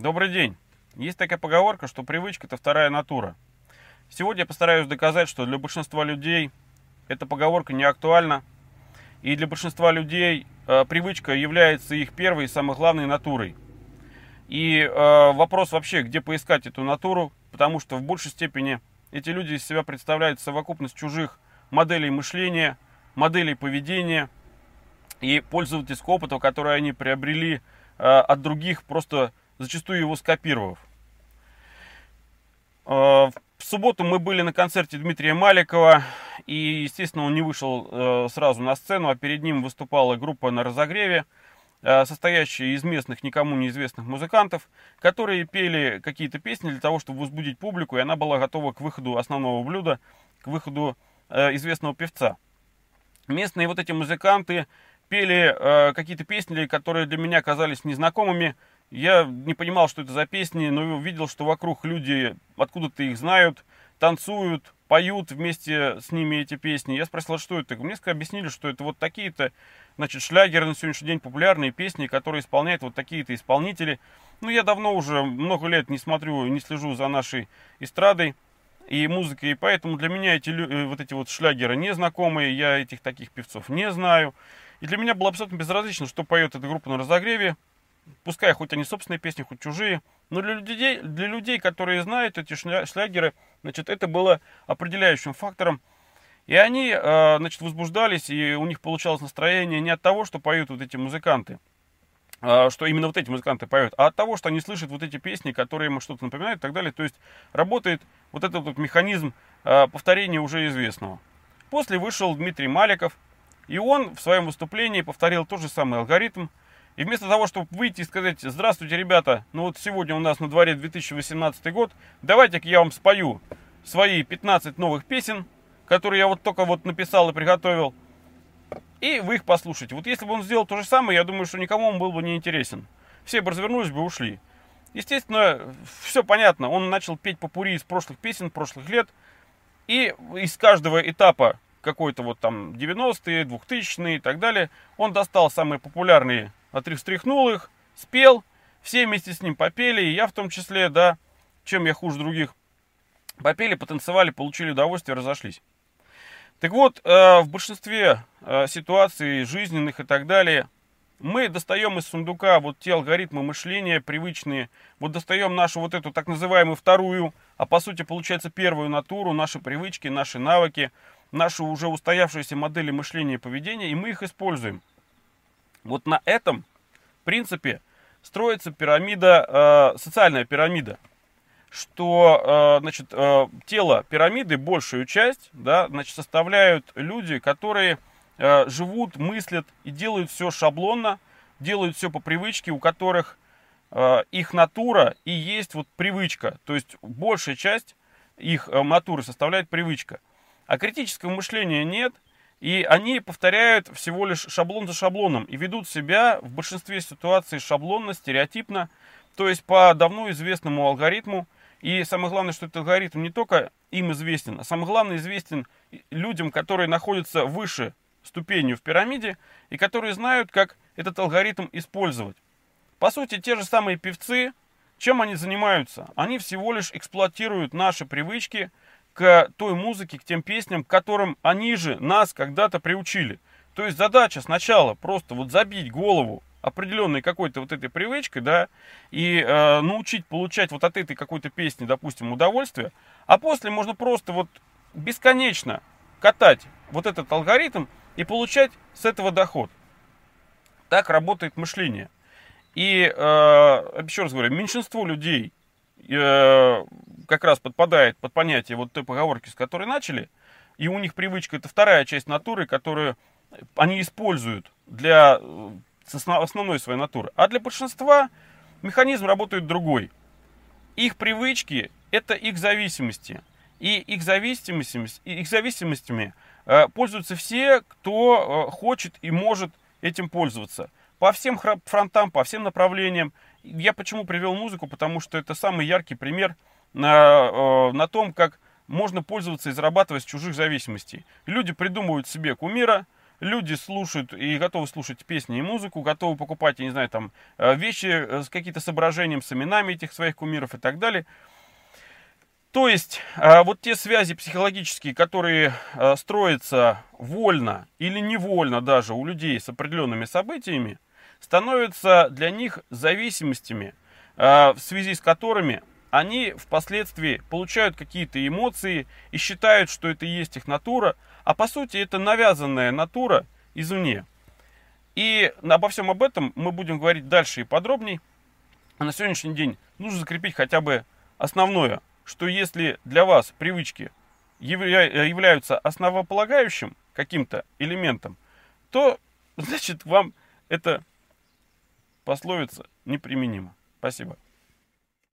Добрый день. Есть такая поговорка, что привычка – это вторая натура. Сегодня я постараюсь доказать, что для большинства людей эта поговорка не актуальна. И для большинства людей э, привычка является их первой и самой главной натурой. И э, вопрос вообще, где поискать эту натуру, потому что в большей степени эти люди из себя представляют совокупность чужих моделей мышления, моделей поведения и пользовательского опыта, который они приобрели э, от других, просто зачастую его скопировав. Э, в субботу мы были на концерте Дмитрия Маликова, и, естественно, он не вышел э, сразу на сцену, а перед ним выступала группа на разогреве, э, состоящая из местных, никому неизвестных музыкантов, которые пели какие-то песни для того, чтобы возбудить публику, и она была готова к выходу основного блюда, к выходу известного певца. Местные вот эти музыканты пели какие-то песни, которые для меня казались незнакомыми, я не понимал, что это за песни, но увидел, что вокруг люди откуда-то их знают, танцуют, поют вместе с ними эти песни. Я спросил, а что это? Мне объяснили, что это вот такие-то, значит, шлягеры на сегодняшний день, популярные песни, которые исполняют вот такие-то исполнители. Ну, я давно уже, много лет не смотрю, не слежу за нашей эстрадой и музыкой, и поэтому для меня эти, э, вот эти вот шлягеры незнакомые, я этих таких певцов не знаю. И для меня было абсолютно безразлично, что поет эта группа на разогреве, пускай хоть они собственные песни, хоть чужие, но для людей, для людей, которые знают эти шлягеры, значит, это было определяющим фактором. И они, э, значит, возбуждались, и у них получалось настроение не от того, что поют вот эти музыканты, э, что именно вот эти музыканты поют, а от того, что они слышат вот эти песни, которые им что-то напоминают и так далее. То есть работает вот этот вот механизм э, повторения уже известного. После вышел Дмитрий Маликов, и он в своем выступлении повторил тот же самый алгоритм, и вместо того, чтобы выйти и сказать, здравствуйте, ребята, ну вот сегодня у нас на дворе 2018 год, давайте-ка я вам спою свои 15 новых песен, которые я вот только вот написал и приготовил, и вы их послушайте. Вот если бы он сделал то же самое, я думаю, что никому он был бы не интересен. Все бы развернулись бы ушли. Естественно, все понятно. Он начал петь попури из прошлых песен, прошлых лет. И из каждого этапа какой-то вот там 90-е, 2000-е и так далее, он достал самые популярные встряхнул их, спел, все вместе с ним попели, и я в том числе, да, чем я хуже других, попели, потанцевали, получили удовольствие, разошлись. Так вот, э, в большинстве э, ситуаций жизненных и так далее, мы достаем из сундука вот те алгоритмы мышления привычные, вот достаем нашу вот эту так называемую вторую, а по сути получается первую натуру, наши привычки, наши навыки, наши уже устоявшиеся модели мышления и поведения, и мы их используем. Вот на этом принципе строится пирамида, э, социальная пирамида, что э, значит, э, тело пирамиды, большую часть, да, значит, составляют люди, которые э, живут, мыслят и делают все шаблонно, делают все по привычке, у которых э, их натура и есть вот привычка, то есть большая часть их э, натуры составляет привычка. А критического мышления нет – и они повторяют всего лишь шаблон за шаблоном и ведут себя в большинстве ситуаций шаблонно, стереотипно, то есть по давно известному алгоритму. И самое главное, что этот алгоритм не только им известен, а самое главное известен людям, которые находятся выше ступенью в пирамиде и которые знают, как этот алгоритм использовать. По сути, те же самые певцы, чем они занимаются? Они всего лишь эксплуатируют наши привычки, к той музыке, к тем песням, к которым они же нас когда-то приучили. То есть задача сначала просто вот забить голову определенной какой-то вот этой привычкой, да, и э, научить получать вот от этой какой-то песни, допустим, удовольствие, а после можно просто вот бесконечно катать вот этот алгоритм и получать с этого доход. Так работает мышление. И, э, еще раз говорю, меньшинство людей э, как раз подпадает под понятие вот той поговорки, с которой начали, и у них привычка, это вторая часть натуры, которую они используют для э, основной своей натуры. А для большинства механизм работает другой. Их привычки – это их зависимости. И их зависимостями, их зависимостями э, пользуются все, кто э, хочет и может этим пользоваться. По всем фронтам, по всем направлениям. Я почему привел музыку? Потому что это самый яркий пример – на, э, на том, как можно пользоваться и зарабатывать с чужих зависимостей. Люди придумывают себе кумира, люди слушают и готовы слушать песни и музыку, готовы покупать, я не знаю, там, э, вещи э, с какие-то соображением, с именами этих своих кумиров и так далее. То есть, вот те связи психологические, которые строятся вольно или невольно даже у людей с определенными событиями, становятся для них зависимостями, в связи с которыми они впоследствии получают какие-то эмоции и считают, что это и есть их натура, а по сути это навязанная натура извне. И обо всем об этом мы будем говорить дальше и подробнее. А на сегодняшний день нужно закрепить хотя бы основное, что если для вас привычки явля являются основополагающим каким-то элементом, то значит вам эта пословица неприменима. Спасибо.